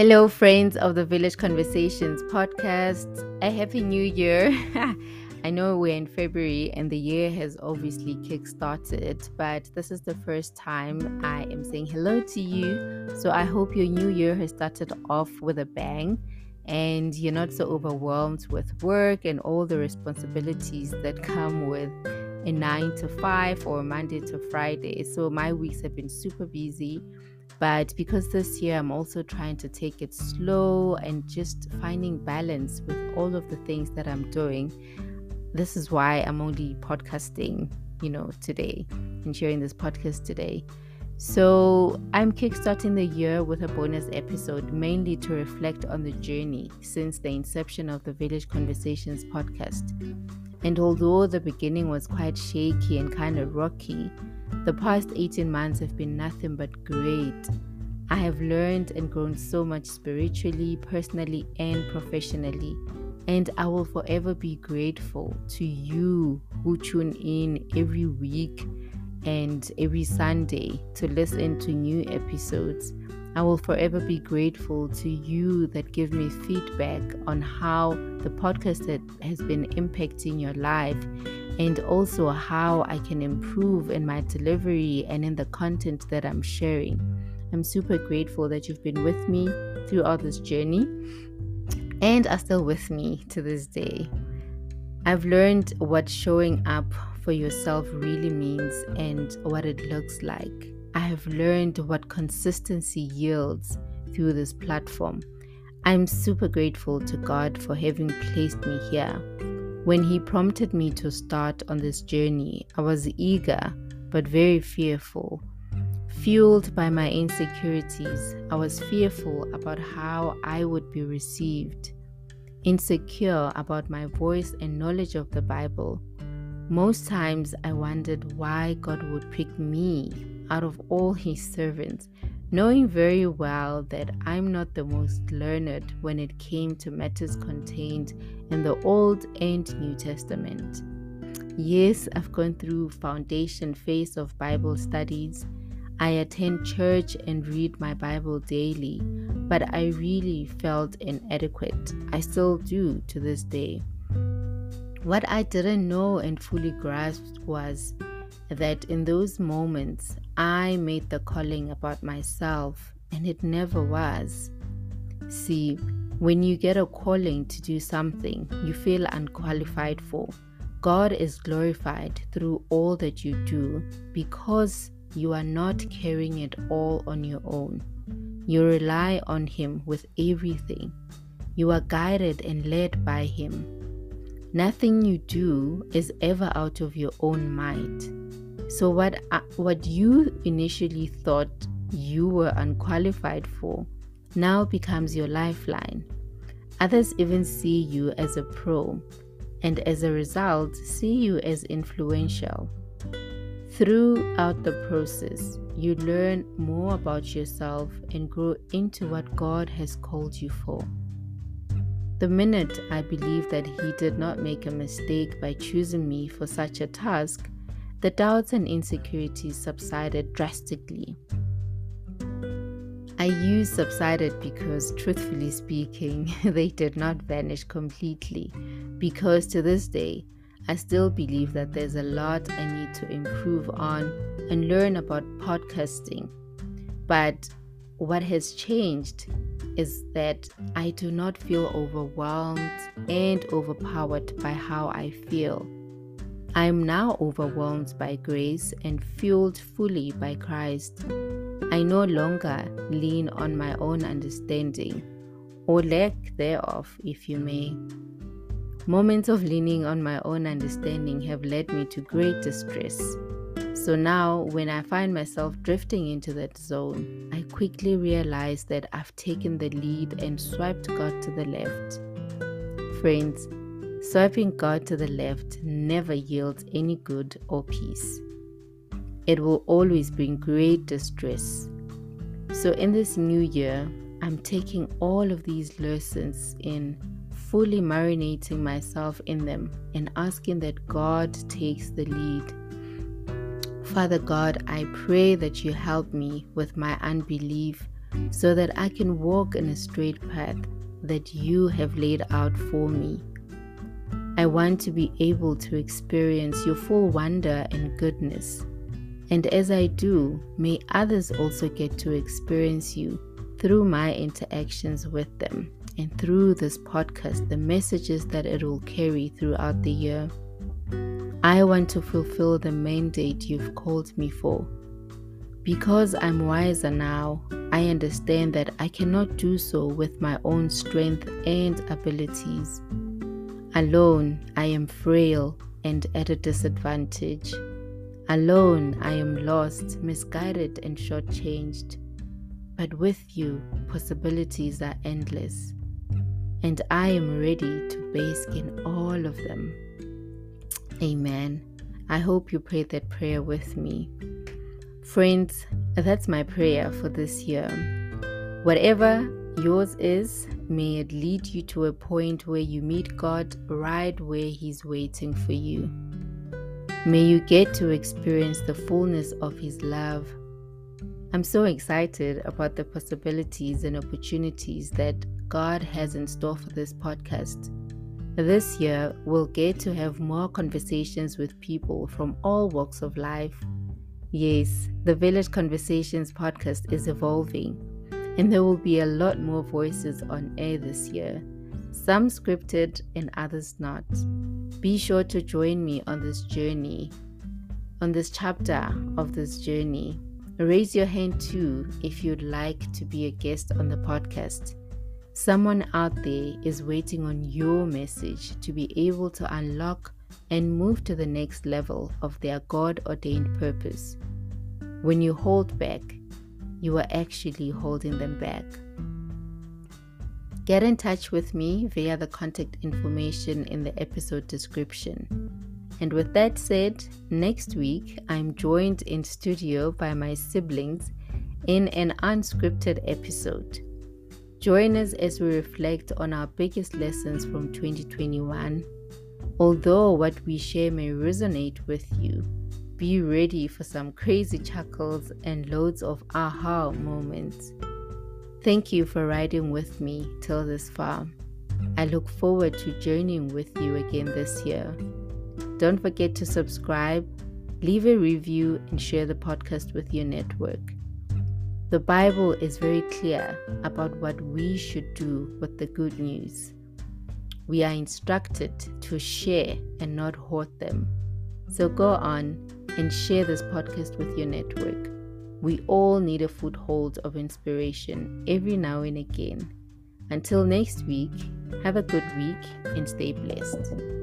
Hello, friends of the Village Conversations podcast. A happy new year. I know we're in February and the year has obviously kick started, but this is the first time I am saying hello to you. So I hope your new year has started off with a bang and you're not so overwhelmed with work and all the responsibilities that come with a nine to five or Monday to Friday. So my weeks have been super busy. But because this year I'm also trying to take it slow and just finding balance with all of the things that I'm doing, this is why I'm only podcasting, you know, today and sharing this podcast today. So, I'm kickstarting the year with a bonus episode mainly to reflect on the journey since the inception of the Village Conversations podcast. And although the beginning was quite shaky and kind of rocky, the past 18 months have been nothing but great. I have learned and grown so much spiritually, personally, and professionally. And I will forever be grateful to you who tune in every week and every Sunday to listen to new episodes. I will forever be grateful to you that give me feedback on how the podcast has been impacting your life and also how I can improve in my delivery and in the content that I'm sharing. I'm super grateful that you've been with me throughout this journey and are still with me to this day. I've learned what showing up for yourself really means and what it looks like. I have learned what consistency yields through this platform. I'm super grateful to God for having placed me here. When He prompted me to start on this journey, I was eager but very fearful. Fueled by my insecurities, I was fearful about how I would be received, insecure about my voice and knowledge of the Bible. Most times I wondered why God would pick me out of all his servants, knowing very well that I'm not the most learned when it came to matters contained in the Old and New Testament. Yes, I've gone through foundation phase of Bible studies. I attend church and read my Bible daily, but I really felt inadequate. I still do to this day. What I didn't know and fully grasped was that in those moments I made the calling about myself and it never was. See, when you get a calling to do something you feel unqualified for, God is glorified through all that you do because you are not carrying it all on your own. You rely on Him with everything. You are guided and led by Him. Nothing you do is ever out of your own might. So what uh, what you initially thought you were unqualified for now becomes your lifeline. Others even see you as a pro and as a result see you as influential. Throughout the process, you learn more about yourself and grow into what God has called you for. The minute I believed that He did not make a mistake by choosing me for such a task, the doubts and insecurities subsided drastically. I use subsided because, truthfully speaking, they did not vanish completely. Because to this day, I still believe that there's a lot I need to improve on and learn about podcasting. But what has changed is that I do not feel overwhelmed and overpowered by how I feel. I am now overwhelmed by grace and fueled fully by Christ. I no longer lean on my own understanding, or lack thereof, if you may. Moments of leaning on my own understanding have led me to great distress so now, when I find myself drifting into that zone, I quickly realize that I've taken the lead and swiped God to the left. Friends, swiping God to the left never yields any good or peace. It will always bring great distress. So, in this new year, I'm taking all of these lessons in, fully marinating myself in them, and asking that God takes the lead Father God, I pray that you help me with my unbelief, so that I can walk in a straight path that you have laid out for me. I want to be able to experience your full wonder and goodness. And as I do, may others also get to experience you through my interactions with them and through this podcast, the messages that it will carry throughout the year. I want to fulfill the mandate you've called me for. Because I'm wiser now, I understand that I cannot do so with my own strength and abilities. Alone, I am frail and at a disadvantage. Alone, I am lost, misguided, and shortchanged. But with you, possibilities are endless, and I am ready to bask in all of them. Amen. I hope you prayed that prayer with me. Friends, that's my prayer for this year. Whatever yours is, may it lead you to a point where you meet God right where He's waiting for you. May you get to experience the fullness of His love. I'm so excited about the possibilities and opportunities that God has in store for this podcast. This year, we'll get to have more conversations with people from all walks of life Yes, the Village Conversations podcast is evolving, and there will be a lot more voices on air this year, some scripted and others not. Be sure to join me on this journey, on this chapter of this journey. Raise your hand too if you'd like to be a guest on the podcast. Someone out there is waiting on your message to be able to unlock and move to the next level of their God ordained purpose. When you hold back, you are actually holding them back. Get in touch with me via the contact information in the episode description. And with that said, next week I'm joined in studio by my siblings in an unscripted episode. Join us as we reflect on our biggest lessons from 2021 Although what we share may resonate with you, be ready for some crazy chuckles and loads of aha moments. Thank you for riding with me till this far. I look forward to journeying with you again this year. Don't forget to subscribe, leave a review, and share the podcast with your network. The Bible is very clear about what we should do with the good news we are instructed to share and not hoard them. So go on and share this podcast with your network. We all need a foothold of inspiration every now and again. Until next week, have a good week and stay blessed.